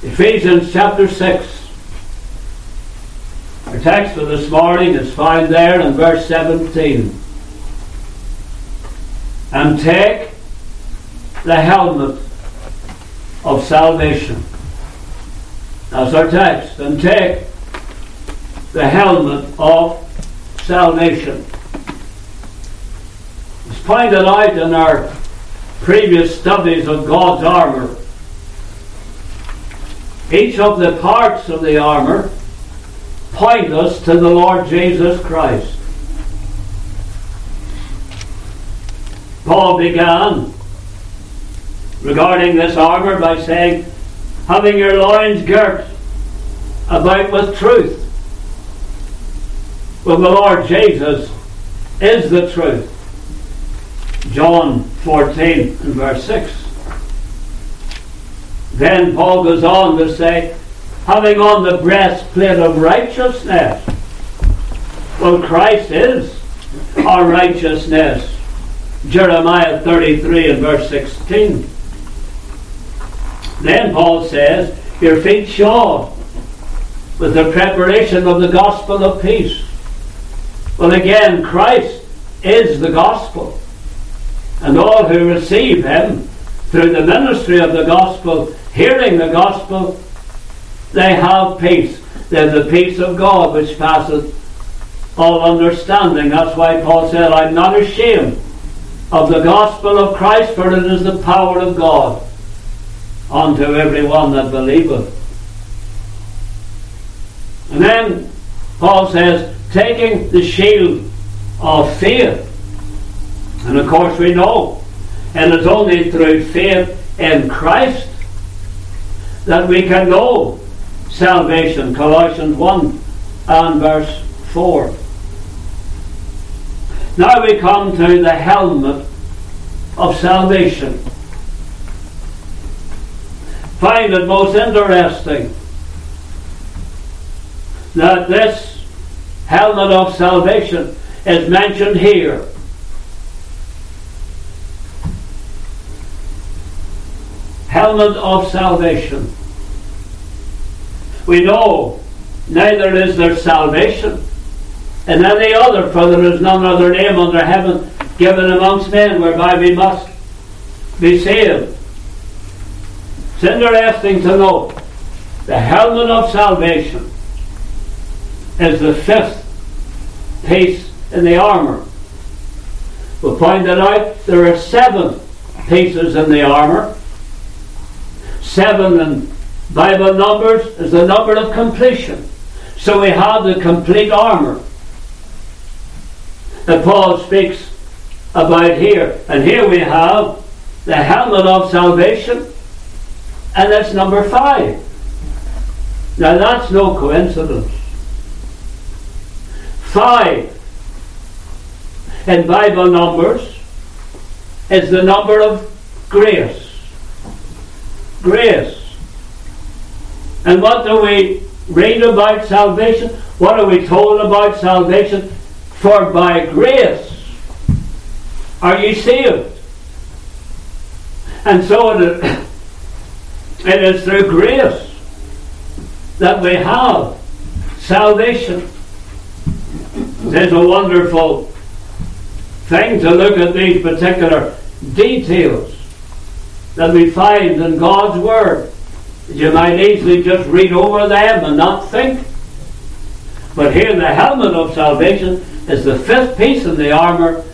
Ephesians chapter 6. Our text for this morning is found there in verse 17. And take the helmet of salvation. That's our text. And take the helmet of salvation. It's pointed out in our previous studies of God's armour. Each of the parts of the armour point us to the Lord Jesus Christ. Paul began regarding this armour by saying, having your loins girt about with truth. Well, the Lord Jesus is the truth. John 14 and verse 6. Then Paul goes on to say, having on the breastplate of righteousness. Well, Christ is our righteousness. Jeremiah 33 and verse 16. Then Paul says, Your feet shod with the preparation of the gospel of peace. Well, again, Christ is the gospel. And all who receive him through the ministry of the gospel, hearing the gospel, they have peace. They have the peace of God which passeth all understanding. That's why Paul said, I'm not ashamed of the gospel of Christ, for it is the power of God unto every one that believeth. And then Paul says, taking the shield of faith. And of course we know, and it's only through faith in Christ that we can know salvation. Colossians 1 and verse 4. Now we come to the helmet of salvation. Find it most interesting that this helmet of salvation is mentioned here. Helmet of salvation. We know neither is there salvation in any other, for there is none other name under heaven given amongst men whereby we must be saved. It's interesting to note the helmet of salvation is the fifth piece in the armour. We find that out there are seven pieces in the armour. Seven in Bible numbers is the number of completion. So we have the complete armour that Paul speaks about here. And here we have the helmet of salvation, and that's number five. Now that's no coincidence. Five in Bible numbers is the number of grace. Grace. And what do we read about salvation? What are we told about salvation? For by grace are you saved. And so it is through grace that we have salvation. It's a wonderful thing to look at these particular details that we find in God's Word. You might easily just read over them and not think. But here, the helmet of salvation is the fifth piece in the armour,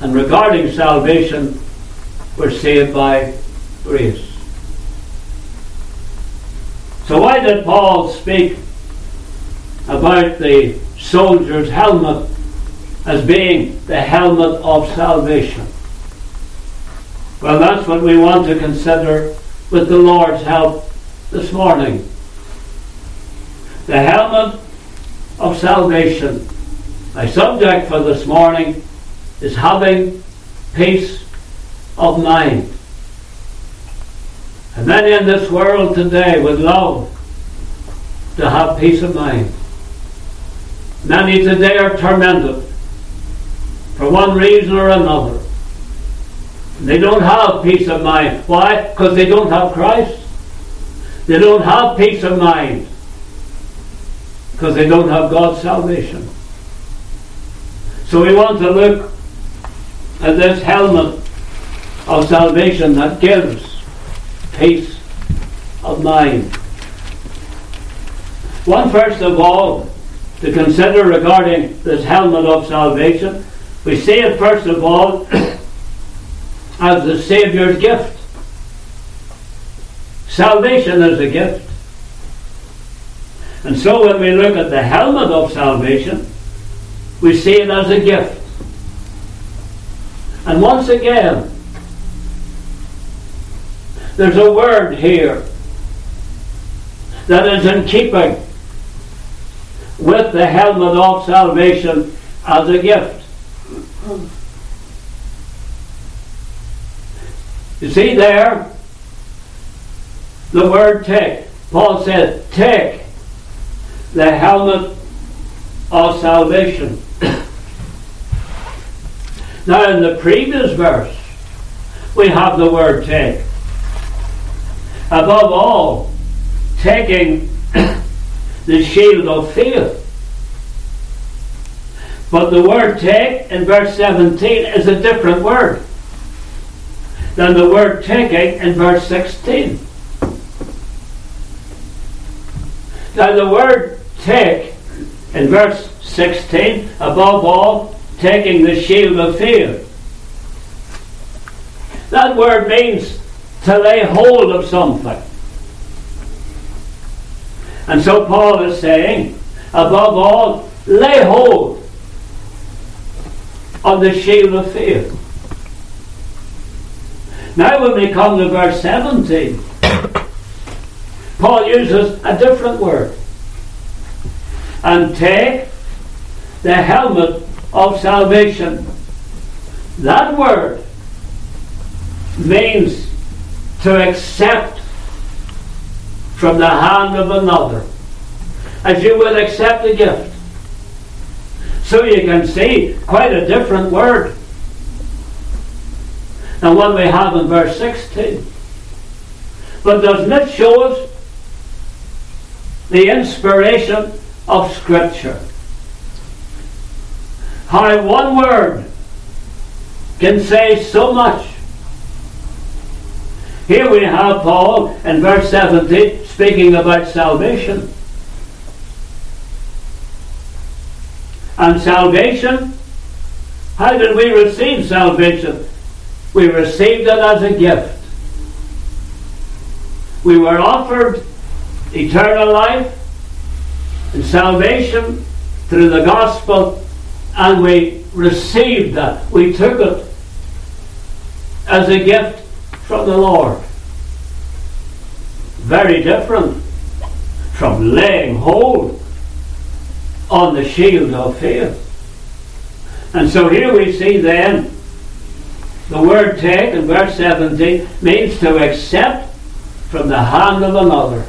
and regarding salvation, we're saved by grace. So, why did Paul speak about the soldier's helmet as being the helmet of salvation? Well, that's what we want to consider with the Lord's help this morning. The helmet of salvation. My subject for this morning is having peace of mind. And many in this world today would love to have peace of mind. Many today are tormented for one reason or another. They don't have peace of mind. Why? Because they don't have Christ. They don't have peace of mind because they don't have God's salvation. So we want to look at this helmet of salvation that gives peace of mind. One, first of all, to consider regarding this helmet of salvation, we see it first of all as the Saviour's gift. Salvation is a gift. And so when we look at the helmet of salvation, we see it as a gift. And once again, there's a word here that is in keeping with the helmet of salvation as a gift. You see there, the word take. Paul said, take the helmet of salvation. now, in the previous verse, we have the word take. Above all, taking the shield of faith. But the word take in verse 17 is a different word than the word taking in verse 16. Now, the word take in verse 16, above all, taking the shield of fear. That word means to lay hold of something. And so Paul is saying, above all, lay hold on the shield of faith. Now, when we come to verse 17, Paul uses a different word. And take the helmet of salvation. That word means to accept from the hand of another, as you would accept a gift. So you can see quite a different word than what we have in verse 16. But doesn't it show us the inspiration of Scripture? How one word can say so much. Here we have Paul in verse 17 speaking about salvation. And salvation, how did we receive salvation? We received it as a gift. We were offered eternal life and salvation through the gospel, and we received that. We took it as a gift from the Lord. Very different from laying hold on the shield of faith. And so here we see then the word take in verse 17 means to accept from the hand of another.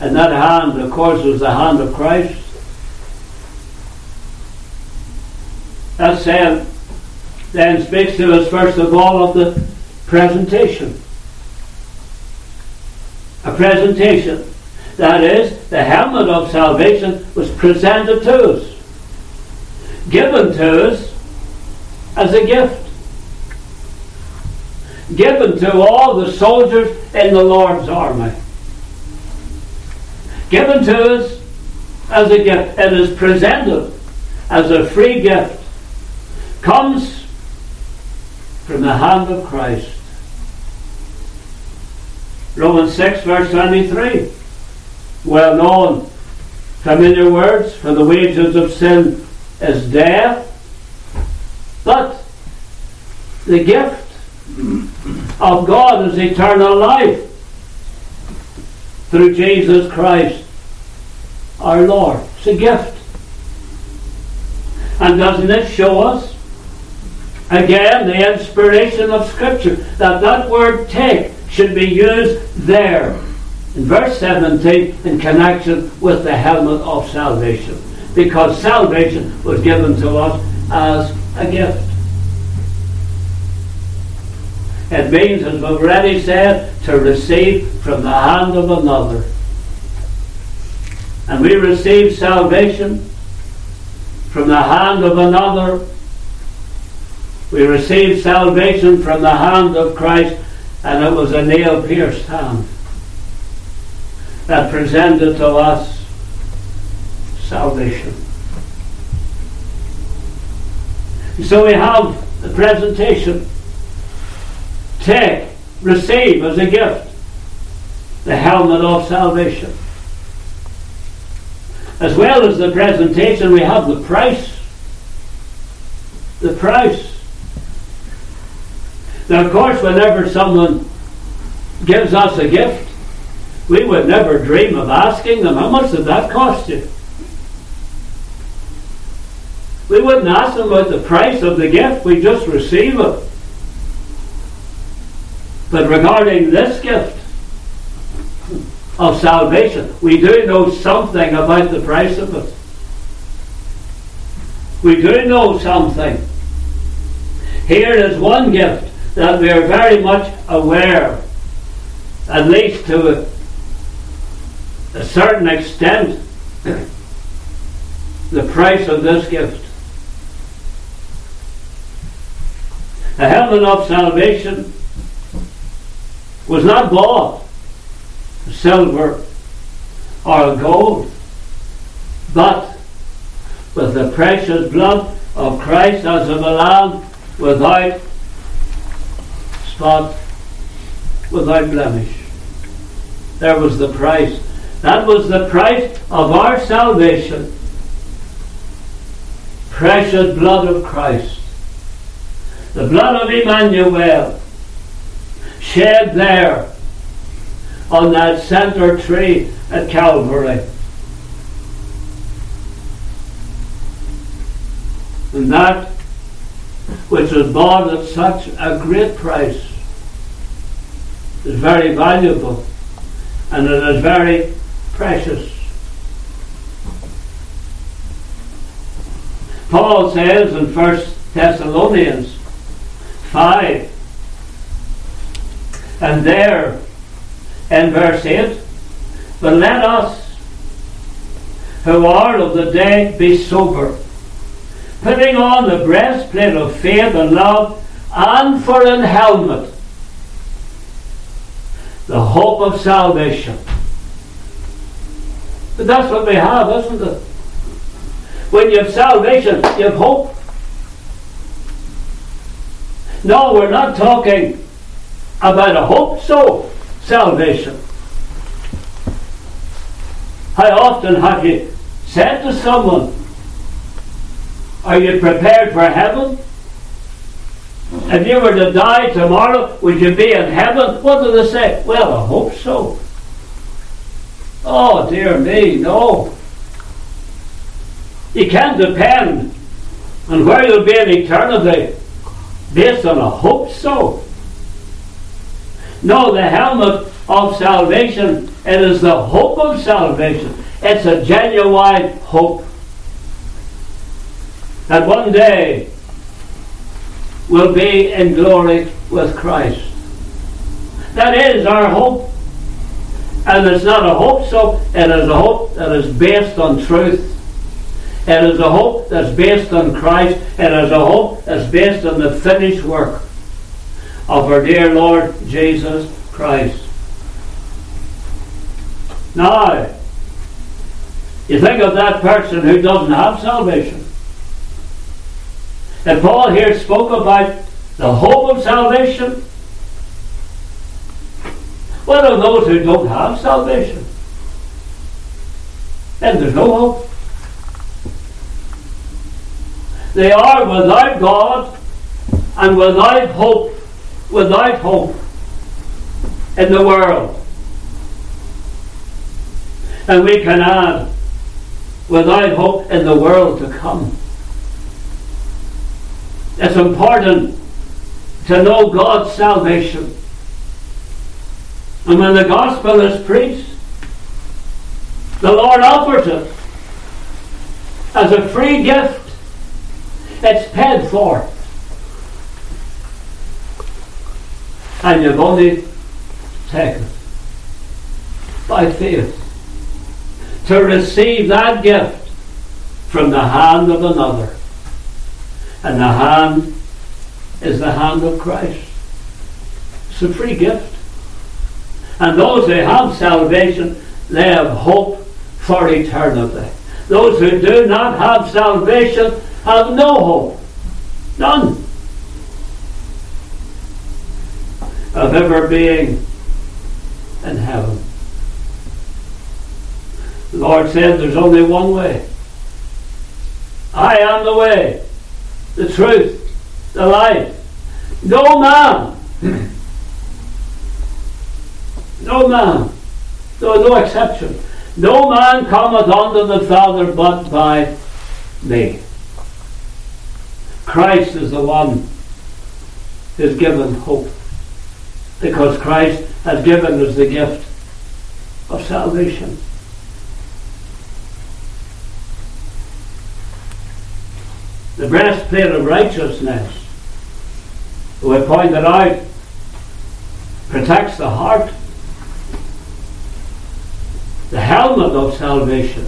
And that hand, of course, was the hand of Christ. That said, then speaks to us first of all of the presentation. A presentation that is, the helmet of salvation was presented to us, given to us as a gift, given to all the soldiers in the Lord's army, given to us as a gift. It is presented as a free gift, comes from the hand of Christ. Romans 6, verse 23 well known familiar words for the wages of sin is death. But the gift of God is eternal life through Jesus Christ our Lord. It's a gift. And doesn't it show us again the inspiration of Scripture that that word take should be used there in verse 17 in connection with the helmet of salvation. Because salvation was given to us as a gift. It means, as we've already said, to receive from the hand of another. And we receive salvation from the hand of another. We receive salvation from the hand of Christ, and it was a nail pierced hand that presented to us salvation. So we have the presentation. Take, receive as a gift the helmet of salvation. As well as the presentation, we have the price. The price. Now, of course, whenever someone gives us a gift, we would never dream of asking them, how much did that cost you? We wouldn't ask them about the price of the gift, we just receive it. But regarding this gift of salvation, we do know something about the price of it. We do know something. Here is one gift that we are very much aware, at least to a, a certain extent, the price of this gift. The heaven of salvation was not bought with silver or gold, but with the precious blood of Christ as of a lamb without spot, without blemish. There was the price. That was the price of our salvation. Precious blood of Christ the blood of Emmanuel shed there on that center tree at Calvary. And that which was bought at such a great price is very valuable and it is very precious. Paul says in 1 Thessalonians 5. And there, in verse 8, but let us who are of the day be sober, putting on the breastplate of faith and love, and for an helmet the hope of salvation. But that's what we have, isn't it? When you have salvation, you have hope. No, we're not talking about a hope so salvation. How often have you said to someone, Are you prepared for heaven? If you were to die tomorrow, would you be in heaven? What do they say? Well, I hope so. Oh, dear me, no. You can't depend on where you'll be in eternity based on a hope so. No, the helmet of salvation, it is the hope of salvation. It's a genuine hope. That one day we'll be in glory with Christ. That is our hope. And it's not a hope so, it is a hope that is based on truth. It is a hope that's based on Christ. It is a hope that's based on the finished work of our dear Lord Jesus Christ. Now, you think of that person who doesn't have salvation. And Paul here spoke about the hope of salvation. What are those who don't have salvation? And there's no hope. They are without God and without hope, without hope in the world. And we can add, without hope in the world to come. It's important to know God's salvation. And when the gospel is preached, the Lord offers it as a free gift it's paid for. And you've only taken by faith to receive that gift from the hand of another. And the hand is the hand of Christ. It's a free gift. And those who have salvation, they have hope for eternity. Those who do not have salvation have no hope. None. Of ever being in heaven. The Lord said there's only one way. I am the way, the truth, the life. No man, no man, no, no exception. No man cometh unto the Father but by me. Christ is the one who's given hope. Because Christ has given us the gift of salvation. The breastplate of righteousness, we pointed out, protects the heart. The helmet of salvation.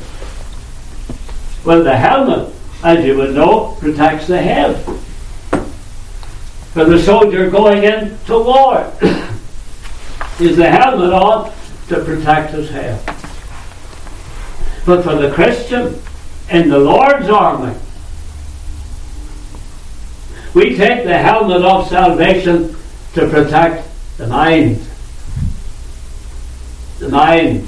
Well, the helmet, as you would know, protects the head. For the soldier going into war, is the helmet on to protect his head. But for the Christian in the Lord's army, we take the helmet of salvation to protect the mind. The mind.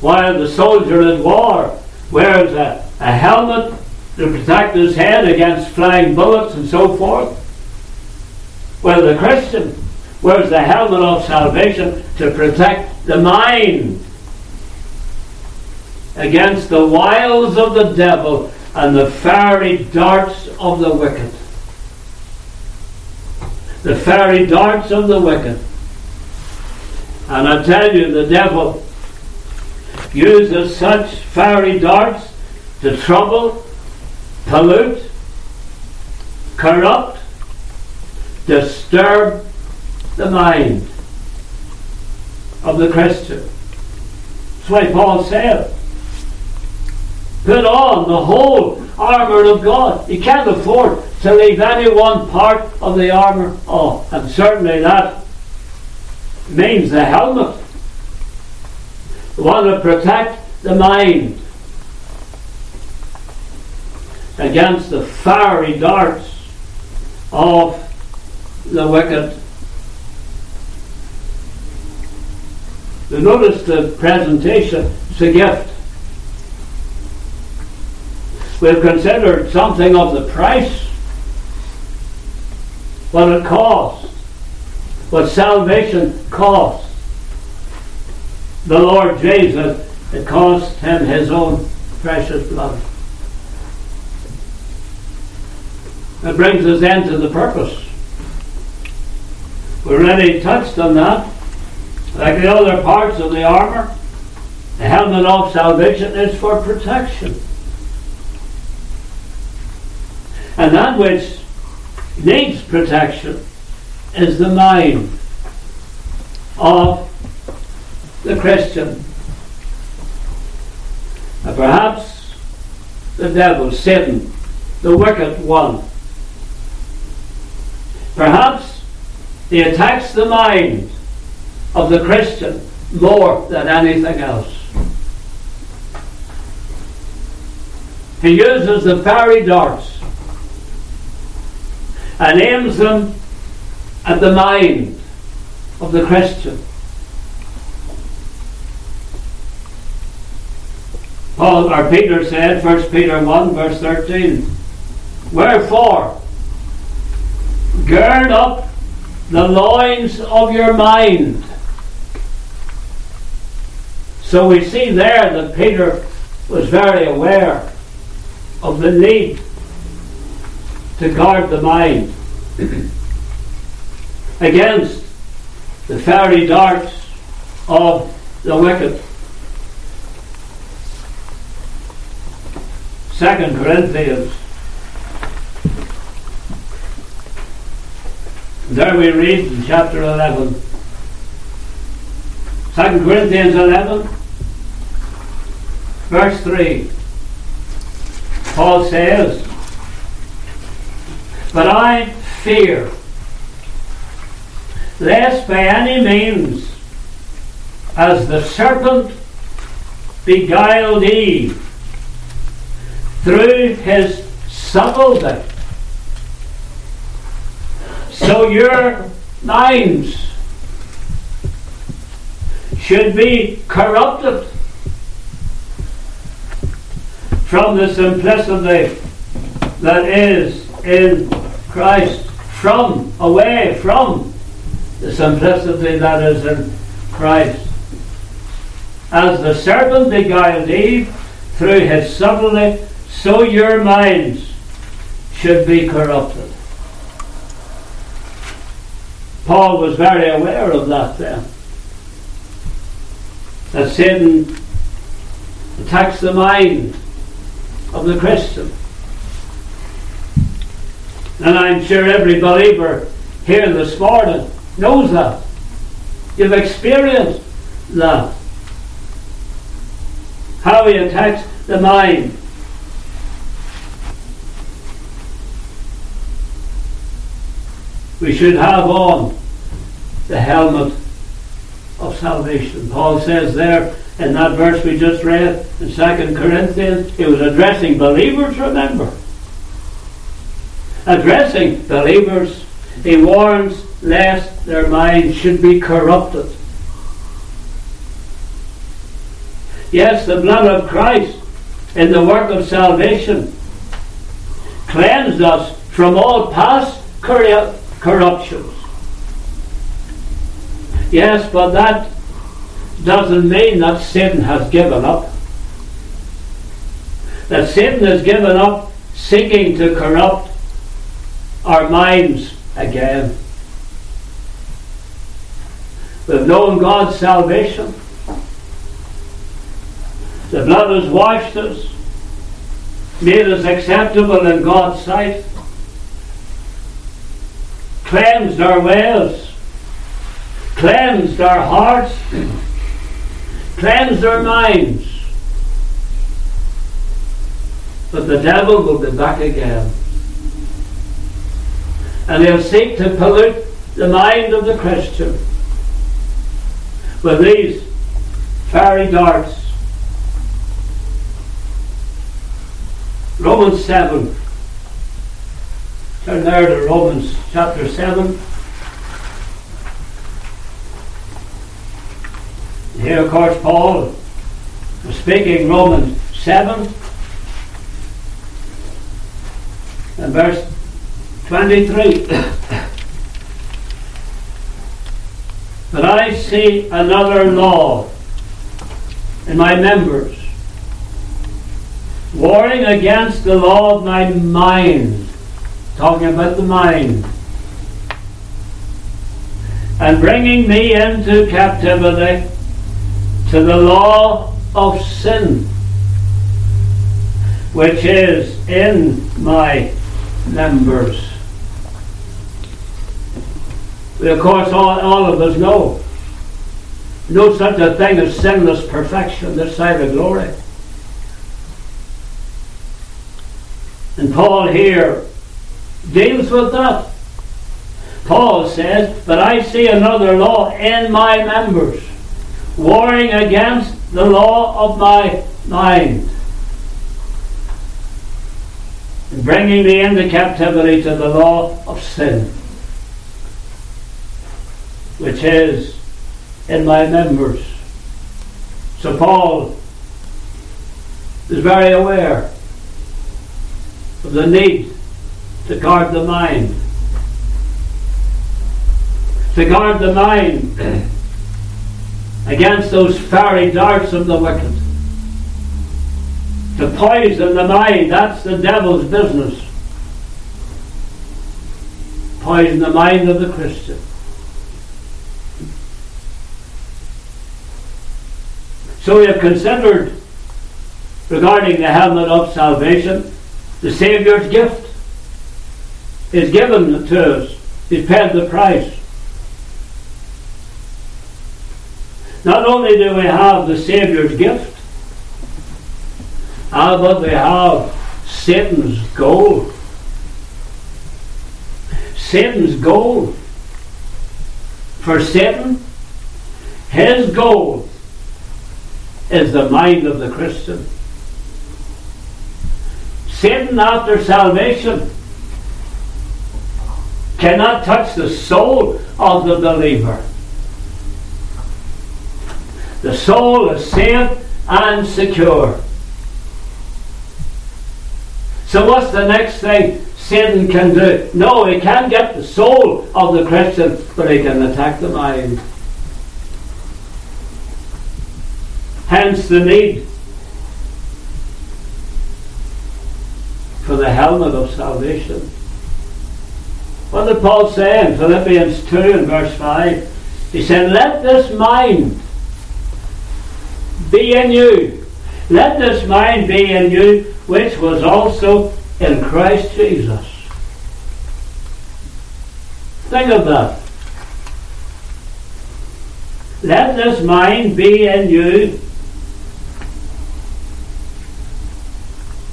While the soldier in war wears a, a helmet to protect his head against flying bullets and so forth, well, the Christian wears the helmet of salvation to protect the mind against the wiles of the devil and the fiery darts of the wicked. The fiery darts of the wicked. And I tell you, the devil uses such fiery darts to trouble, pollute, corrupt, disturb the mind of the Christian. That's why Paul said, Put on the whole armour of God. You can't afford to leave any one part of the armour off. And certainly that means the helmet. One to protect the mind against the fiery darts of the wicked. notice the presentation. It's a gift. We've considered something of the price, what it cost, what salvation cost. The Lord Jesus, it cost him his own precious blood. That brings us then to the purpose. We already touched on that. Like the other parts of the armour, the helmet of salvation is for protection. And that which needs protection is the mind of the Christian. And perhaps the devil, Satan, the wicked one. Perhaps he attacks the mind of the Christian more than anything else. He uses the fiery darts and aims them at the mind of the Christian. Paul or Peter said, 1 Peter 1, verse 13, Wherefore, gird up the loins of your mind. So we see there that Peter was very aware of the need to guard the mind against the fiery darts of the wicked. Second Corinthians There we read in chapter 11. 2 Corinthians 11, verse 3. Paul says, But I fear, lest by any means, as the serpent beguiled Eve through his subtlety, so your minds should be corrupted from the simplicity that is in Christ, from, away from the simplicity that is in Christ. As the serpent beguiled Eve through his subtlety, so your minds should be corrupted. Paul was very aware of that then. That Satan attacks the mind of the Christian. And I'm sure every believer here this morning knows that. You've experienced that. How he attacks the mind. We should have on the helmet of salvation. Paul says there in that verse we just read in 2 Corinthians, he was addressing believers, remember. Addressing believers, he warns lest their minds should be corrupted. Yes, the blood of Christ in the work of salvation cleansed us from all past corruptions. Yes, but that doesn't mean that Satan has given up. That Satan has given up seeking to corrupt our minds again. We've known God's salvation. The blood has washed us, made us acceptable in God's sight, cleansed our ways, cleansed our hearts, cleansed our minds. But the devil will be back again. And he'll seek to pollute the mind of the Christian with these fiery darts. Romans 7. Turn there to Romans chapter 7. Here, of course, Paul was speaking Romans 7 and verse 23. but I see another law in my members, warring against the law of my mind, talking about the mind, and bringing me into captivity to the law of sin, which is in my members. Of course, all, all of us know. No such a thing as sinless perfection this side of glory. And Paul here deals with that. Paul says, But I see another law in my members warring against the law of my mind, bringing me into captivity to the law of sin, which is in my members. So Paul is very aware of the need to guard the mind. To guard the mind against those fiery darts of the wicked. To poison the mind, that's the devil's business. Poison the mind of the Christian. So we have considered regarding the helmet of salvation, the Saviour's gift is given to us He's paid the price. Not only do we have the Saviour's gift, ah, but we have Satan's goal. Satan's goal. For Satan, his goal is the mind of the Christian. Satan, after salvation, cannot touch the soul of the believer. The soul is safe and secure. So, what's the next thing Satan can do? No, he can't get the soul of the Christian, but he can attack the mind. Hence the need for the helmet of salvation. What did Paul say in Philippians 2 and verse 5? He said, Let this mind be in you. Let this mind be in you, which was also in Christ Jesus. Think of that. Let this mind be in you,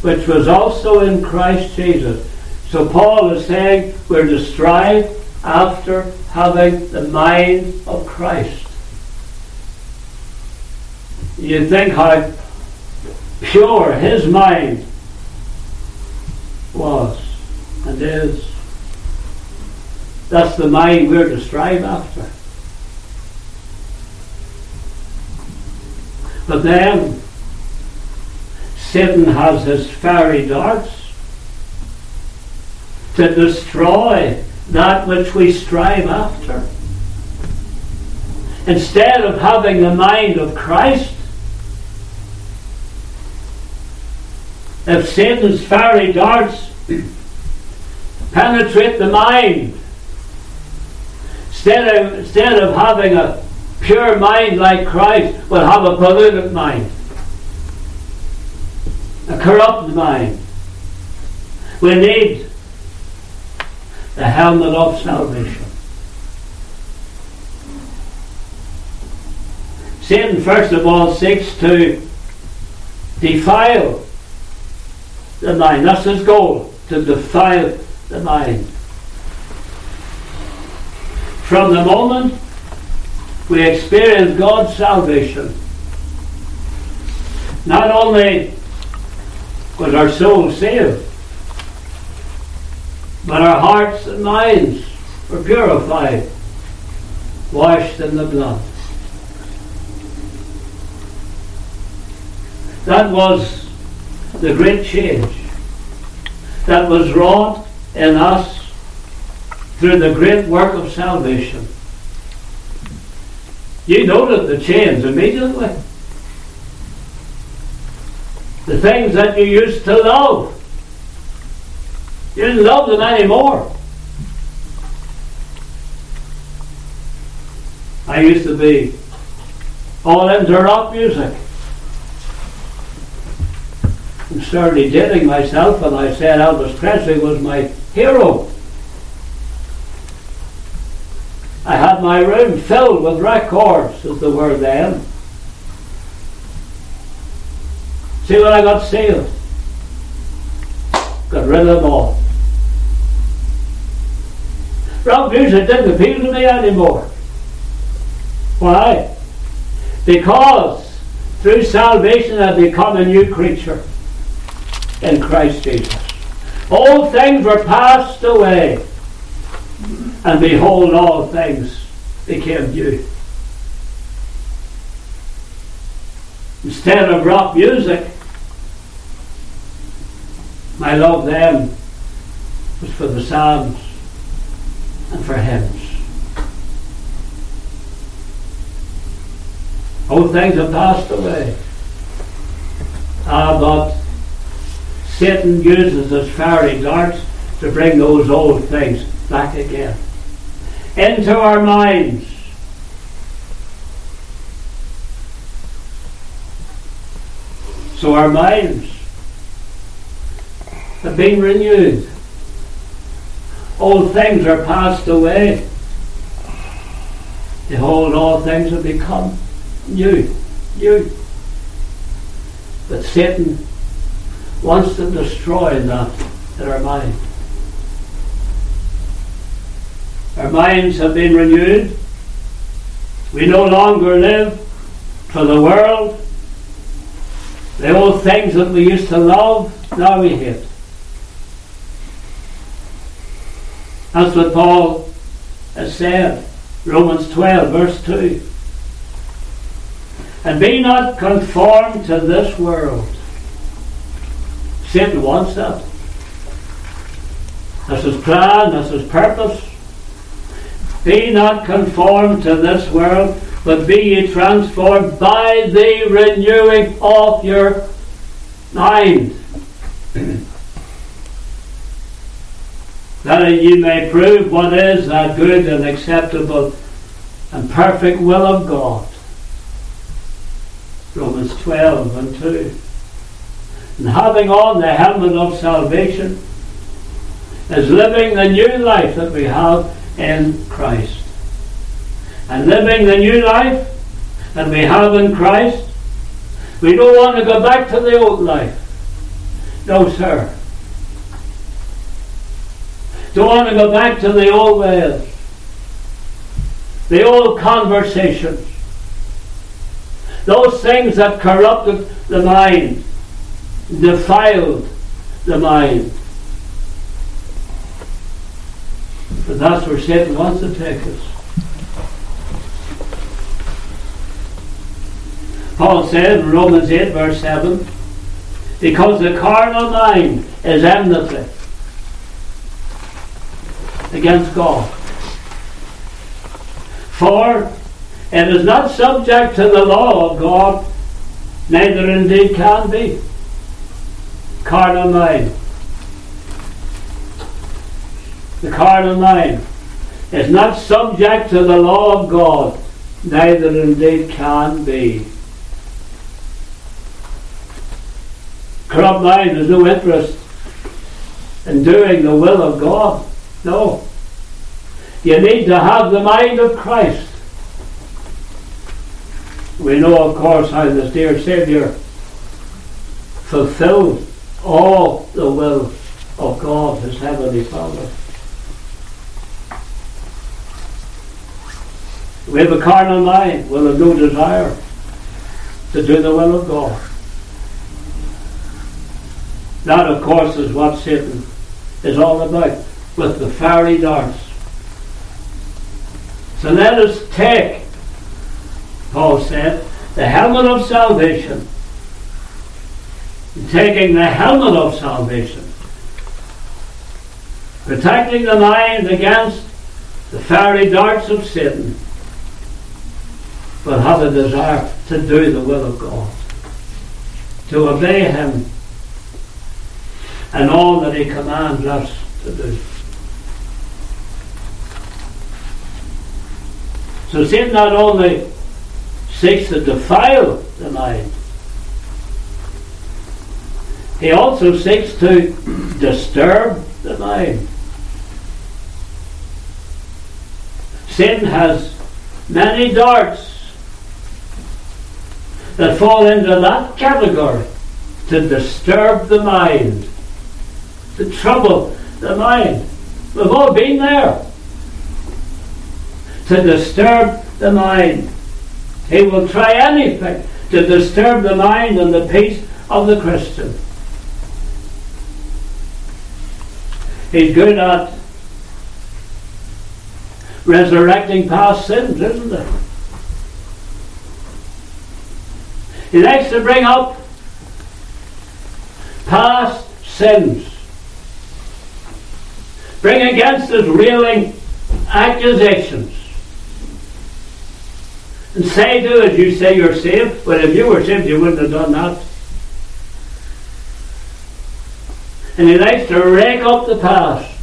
which was also in Christ Jesus. So Paul is saying we're to strive after having the mind of Christ. You think how pure his mind was and is. That's the mind we're to strive after. But then Satan has his fiery darts to destroy that which we strive after. Instead of having the mind of Christ, if Satan's fiery darts penetrate the mind, instead of, instead of having a pure mind like Christ, we'll have a polluted mind, a corrupt mind. We need the helmet of salvation. Satan, first of all, seeks to defile the mind. That's his goal, to defile the mind. From the moment we experience God's salvation, not only was our soul saved, but our hearts and minds were purified, washed in the blood. That was the great change that was wrought in us through the great work of salvation. You noted the change immediately. The things that you used to love, you didn't love them anymore. I used to be all into rock music and started dating myself, and I said Elvis Presley was my hero. I had my room filled with records, as the word then. See when I got saved? Got rid of them all. Rock music doesn't appeal to me anymore. Why? Because through salvation I've become a new creature in Christ Jesus. All things were passed away, and behold, all things became new. Instead of rock music, my love then was for the psalms and for hymns. All things have passed away. Ah, but Satan uses his fiery darts to bring those old things back again into our minds. So our minds have been renewed. Old things are passed away. Behold, all things have become new. New. But Satan wants to destroy that in our mind. Our minds have been renewed. We no longer live for the world. The old things that we used to love, now we hate. That's what Paul has said. Romans 12, verse 2. And be not conformed to this world. Satan wants that. That's his plan, that's his purpose. Be not conformed to this world, but be ye transformed by the renewing of your mind. That ye may prove what is that good and acceptable and perfect will of God. Romans 12 and 2. And having on the helmet of salvation is living the new life that we have in Christ. And living the new life that we have in Christ, we don't want to go back to the old life. No, sir. Don't want to go back to the old ways, the old conversations, those things that corrupted the mind, defiled the mind. But that's where Satan wants to take us. Paul said in Romans 8, verse 7, because the carnal mind is enmity against God. For it is not subject to the law of God, neither indeed can be. Carnal mind the carnal mind, is not subject to the law of God, neither indeed can be. Corrupt mind has no interest in doing the will of God. No. You need to have the mind of Christ. We know, of course, how this dear Saviour fulfilled all the will of God, his heavenly Father. We have a carnal mind. We'll have no desire to do the will of God. That, of course, is what Satan is all about with the fiery darts. So let us take, Paul said, the helmet of salvation. Taking the helmet of salvation. Protecting the mind against the fiery darts of Satan but have a desire to do the will of God, to obey Him and all that He commands us to do. So sin not only seeks to defile the mind, he also seeks to disturb the mind. Sin has many darts that fall into that category to disturb the mind, to trouble the mind. We've all been there. To disturb the mind. He will try anything to disturb the mind and the peace of the Christian. He's good at resurrecting past sins, isn't he? He likes to bring up past sins. Bring against us railing accusations say to it, you say you're saved, but if you were saved, you wouldn't have done that. And he likes to rake up the past,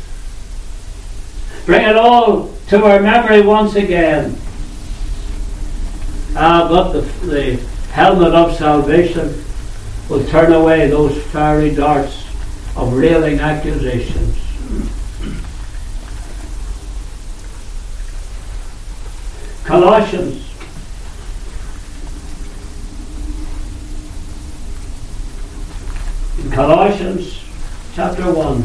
bring it all to our memory once again. Ah, but the, the helmet of salvation will turn away those fiery darts of railing accusations. Colossians Colossians chapter 1.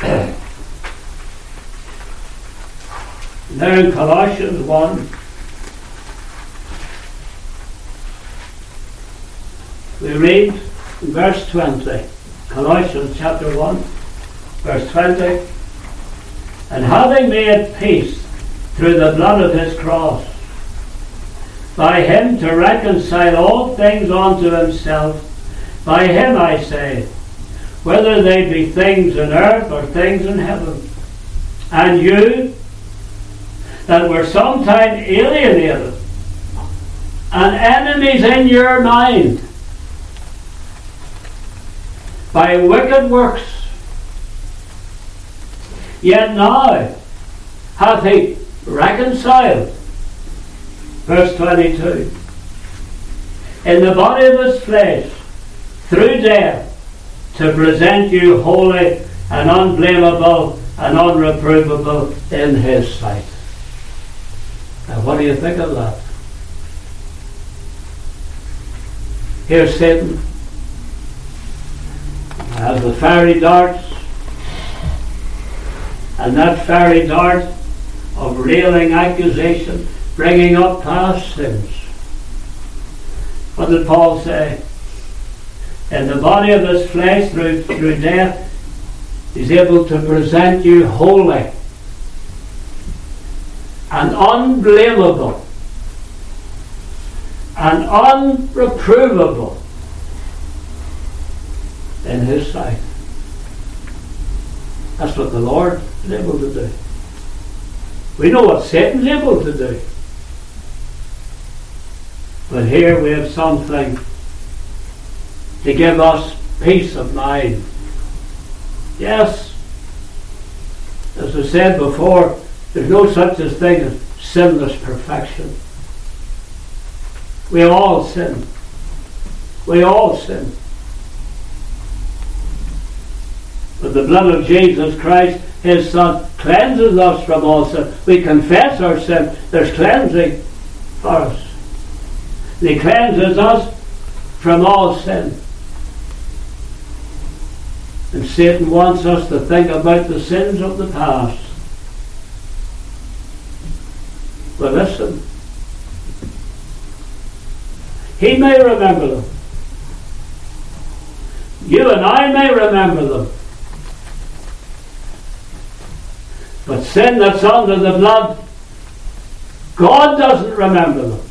there in Colossians 1, we read verse 20, Colossians chapter 1, verse 20, and having made peace through the blood of his cross, by him to reconcile all things unto himself, by him I say, whether they be things in earth or things in heaven. And you that were sometime alienated and enemies in your mind by wicked works. Yet now hath he reconciled. Verse 22. In the body of his flesh, through death, to present you holy and unblameable and unreprovable in his sight. Now, what do you think of that? Here's Satan as the fiery darts, and that fiery dart of railing accusation, bringing up past sins. What did Paul say? In the body of his flesh, through, through death, he's able to present you holy and unblameable and unreprovable in His sight. That's what the Lord is able to do. We know what Satan's able to do. But here we have something to give us peace of mind. Yes, as I said before, there's no such a thing as sinless perfection. We all sin. We all sin. But the blood of Jesus Christ, His Son, cleanses us from all sin. We confess our sin. There's cleansing for us. He cleanses us from all sin. And Satan wants us to think about the sins of the past. But listen, he may remember them. You and I may remember them. But sin that's under the blood, God doesn't remember them.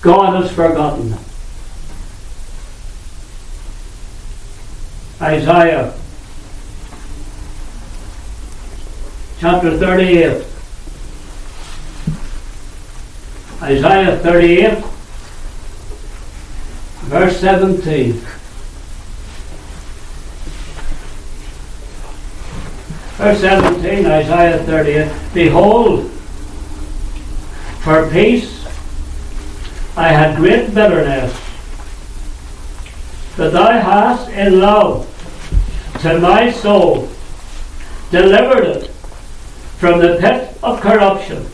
God has forgotten. Isaiah chapter 38. Isaiah 38, verse 17. Verse 17, Isaiah 38. Behold, for peace I had great bitterness, but thou hast in love to my soul delivered it from the pit of corruption.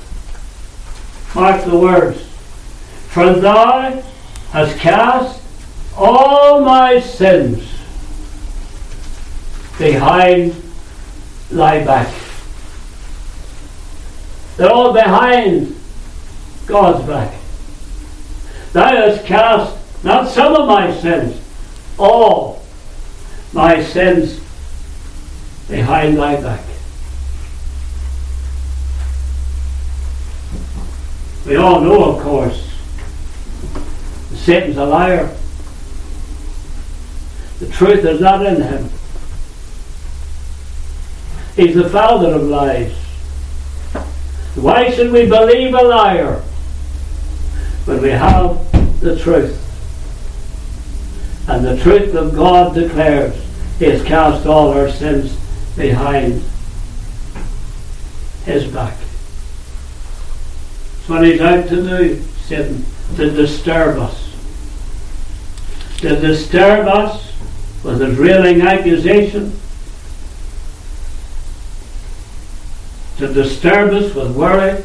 Mark the words. For thou hast cast all my sins behind lie back. They're all behind God's back. Thou hast cast not some of my sins, all my sins behind thy back. We all know, of course, Satan's a liar. The truth is not in him. He's the father of lies. Why should we believe a liar when we have the truth. And the truth of God declares He has cast all our sins behind His back. So what He's out to do, Satan, to disturb us. To disturb us with his railing accusation. To disturb us with worry,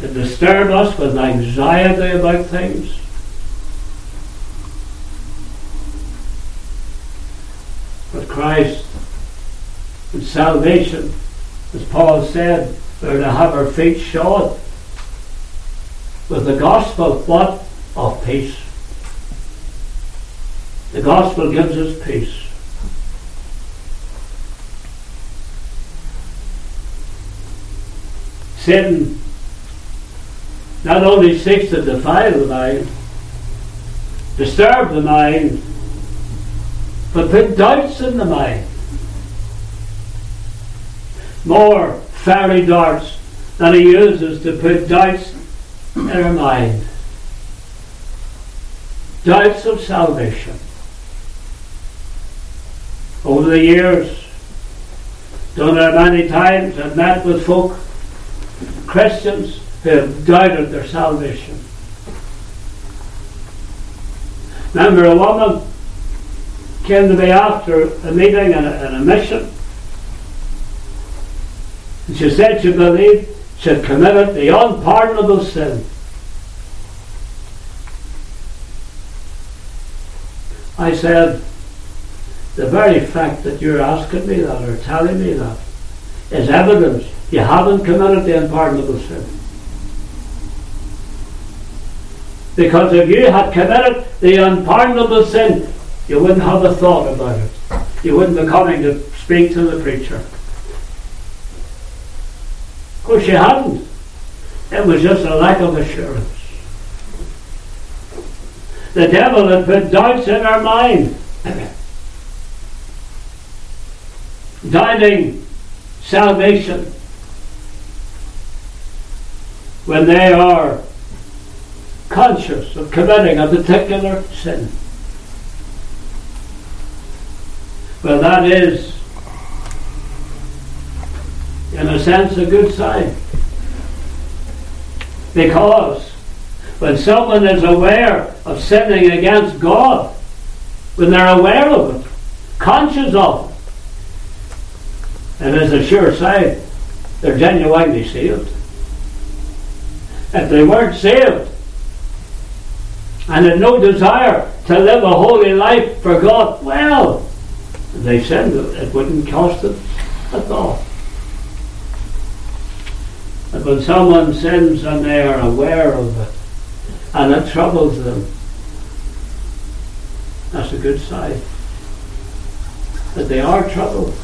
to disturb us with anxiety about things. But Christ and salvation, as Paul said, we're to have our feet shod with the gospel, what? Of peace. The gospel gives us peace. Satan not only seeks to defile the mind, disturb the mind, but put doubts in the mind. More fairy darts than he uses to put doubts in our mind. Doubts of salvation. Over the years, done it many times, I've met with folk Christians who have doubted their salvation. Remember, a woman came to me after a meeting and a, and a mission. And she said she believed she had committed the unpardonable sin. I said, the very fact that you're asking me that or telling me that is evidence you haven't committed the unpardonable sin. Because if you had committed the unpardonable sin, you wouldn't have a thought about it. You wouldn't be coming to speak to the preacher. Of course, you hadn't. It was just a lack of assurance. The devil had put doubts in our mind. Doubting salvation when they are conscious of committing a particular sin. Well, that is, in a sense, a good sign. Because when someone is aware of sinning against God, when they're aware of it, conscious of it, and it is a sure sign they're genuinely saved if they weren't saved and had no desire to live a holy life for God, well, they said it wouldn't cost them at all. But when someone sins and they are aware of it and it troubles them, that's a good sign that they are troubled.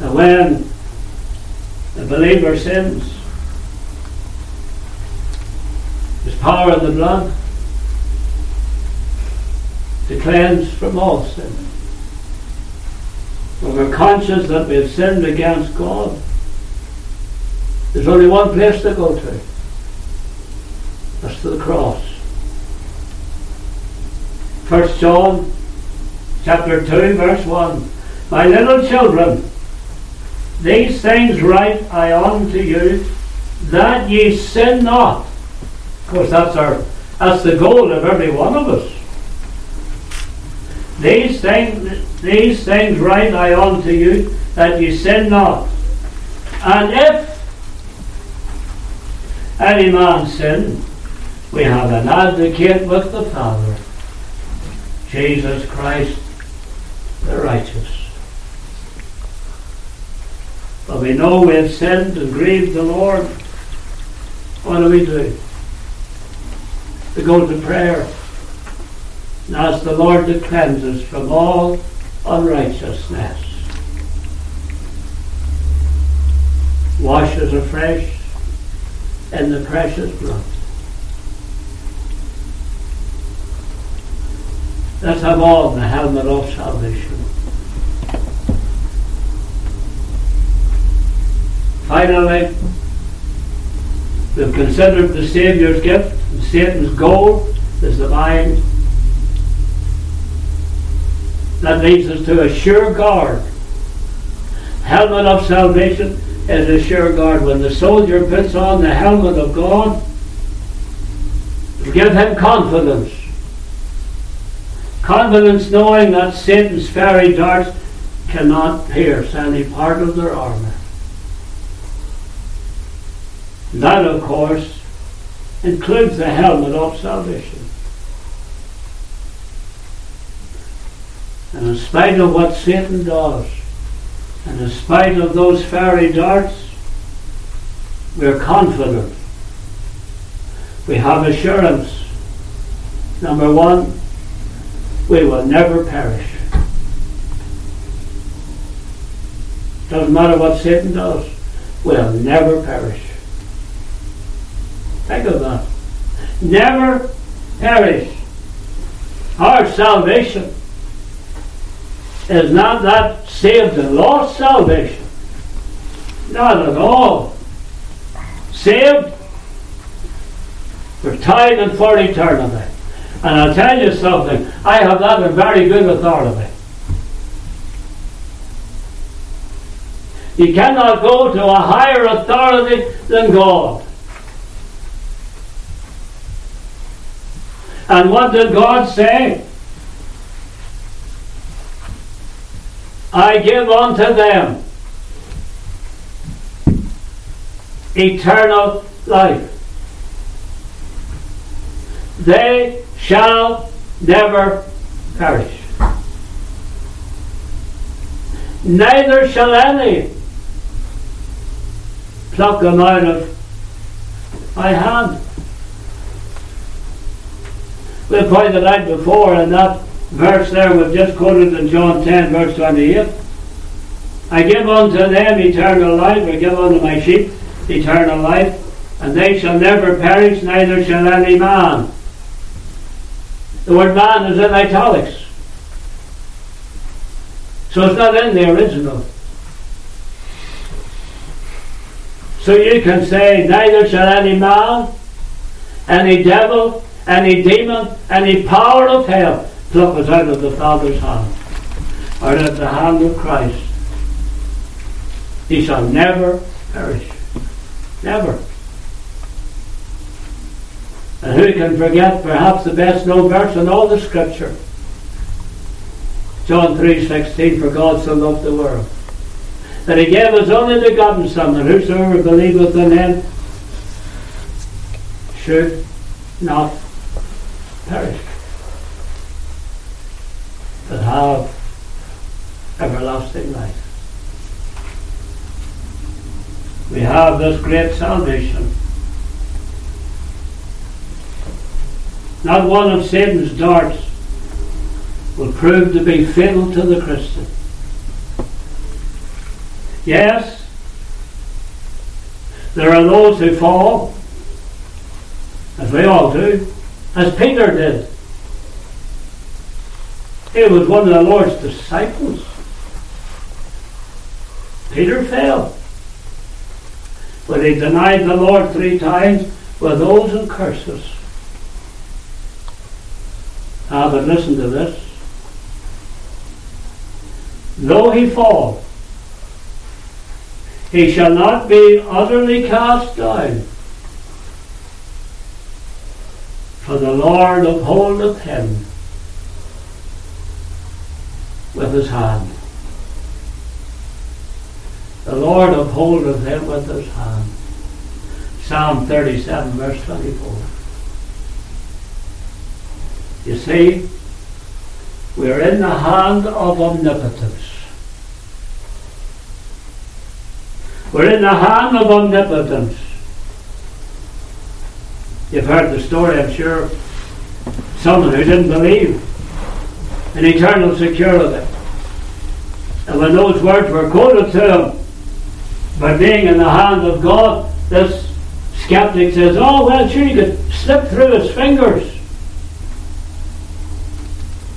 And when a believer sins. There's power in the blood to cleanse from all sin. When we're conscious that we've sinned against God, there's only one place to go to. That's to the cross. First John chapter 2 verse 1. My little children, these things write I unto you, that ye sin not. Of course, that's our that's the goal of every one of us. These things, these things write I unto you, that ye sin not. And if any man sin, we have an advocate with the Father, Jesus Christ the righteous. But we know we have sinned and grieved the Lord. What do we do? We go to prayer and ask the Lord to cleanse us from all unrighteousness. Wash us afresh in the precious blood. Let's have on the helmet of salvation. Finally, we've considered the Saviour's gift, Satan's goal is the mind. That leads us to a sure guard. Helmet of salvation is a sure guard. When the soldier puts on the helmet of God, to give him confidence. Confidence knowing that Satan's fiery darts cannot pierce any part of their armor. That, of course, includes the helmet of salvation. And in spite of what Satan does, and in spite of those fiery darts, we're confident. We have assurance. Number one, we will never perish. Doesn't matter what Satan does, we'll never perish. Think of that. Never perish. Our salvation is not that saved and lost salvation. Not at all. Saved for time and for eternity. And I'll tell you something, I have that in very good authority. You cannot go to a higher authority than God. And what did God say? I give unto them eternal life. They shall never perish. Neither shall any pluck them out of my hand. We pointed out before and that verse there we've just quoted in John 10, verse 28. I give unto them eternal life, I give unto my sheep eternal life, and they shall never perish, neither shall any man. The word man is in italics. So it's not in the original. So you can say, neither shall any man, any devil, any demon, any power of hell pluck us out of the Father's hand, out of the hand of Christ. He shall never perish. Never. And who can forget perhaps the best known verse in all the scripture? John 3.16, for God so loved the world. That he gave his only begotten Son, that whosoever believeth in him should not perish, but have everlasting life. We have this great salvation. Not one of Satan's darts will prove to be fatal to the Christian. Yes, there are those who fall, as we all do, as Peter did. He was one of the Lord's disciples. Peter fell. But he denied the Lord three times with oaths and curses. Ah, but listen to this. Though he fall, he shall not be utterly cast down. For the Lord upholdeth him with his hand. The Lord upholdeth him with his hand. Psalm 37, verse 24. You see, we're in the hand of omnipotence. We're in the hand of omnipotence. You've heard the story, I'm sure. Someone who didn't believe in eternal security. And when those words were quoted to him, by being in the hand of God, this skeptic says, Oh, well, sure, you could slip through his fingers.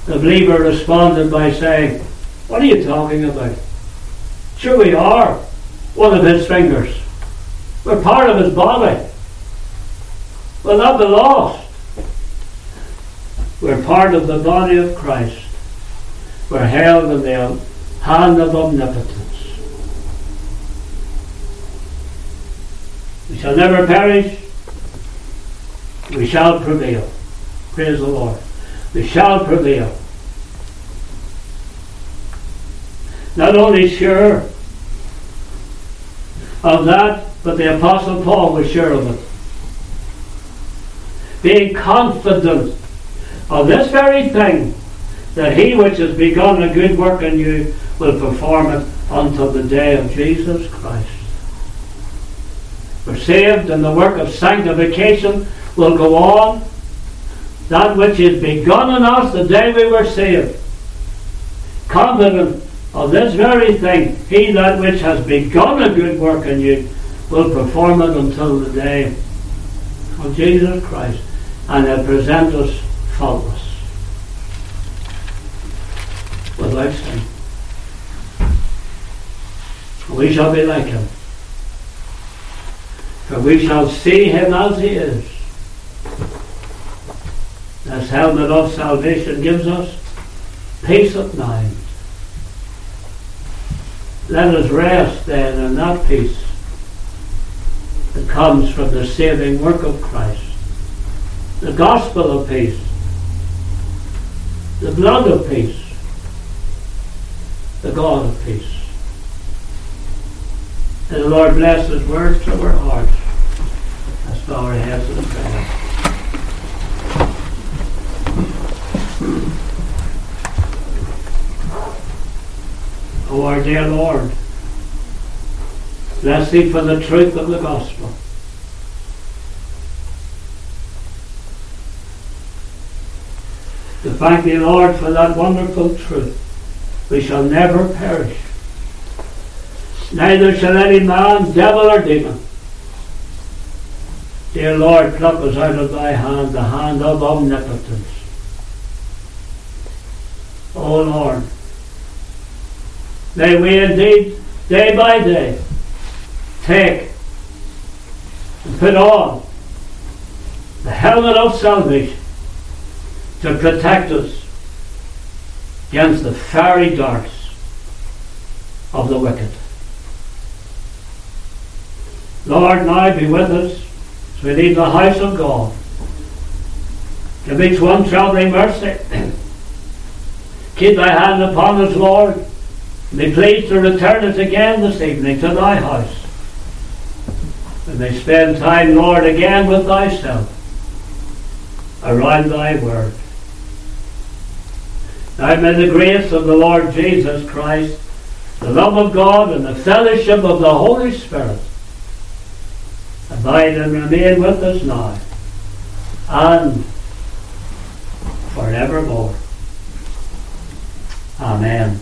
The believer responded by saying, What are you talking about? Sure, we are one of his fingers. We're part of his body not be lost. We're part of the body of Christ. We're held in the hand of omnipotence. We shall never perish. We shall prevail. Praise the Lord. We shall prevail. not only sure of that, but the Apostle Paul was sure of it. Being confident of this very thing, that he which has begun a good work in you will perform it until the day of Jesus Christ. We're saved, and the work of sanctification will go on. That which is begun in us the day we were saved. Confident of this very thing, he that which has begun a good work in you will perform it until the day of Jesus Christ, and he'll present us faultless without sin. We shall be like him. For we shall see him as he is. This helmet of salvation gives us peace of mind. Let us rest then in that peace that comes from the saving work of Christ. The gospel of peace. The blood of peace. The God of peace. And the Lord bless His words to our hearts. Let's bow our heads in prayer. Oh, our dear Lord, bless Thee for the truth of the gospel. Thank Thee, Lord, for that wonderful truth. We shall never perish neither shall any man, devil, or demon. Dear Lord, pluck us out of thy hand, the hand of omnipotence. O Lord, may we indeed, day by day, take and put on the helmet of salvation to protect us against the fiery darts of the wicked. Lord, now be with us as we leave the house of God. Give each one travelling mercy. Keep thy hand upon us, Lord. Be pleased to return us again this evening to thy house. And may spend time, Lord, again with thyself around thy word. Now may the grace of the Lord Jesus Christ, the love of God, and the fellowship of the Holy Spirit abide and remain with us now and forevermore. Amen.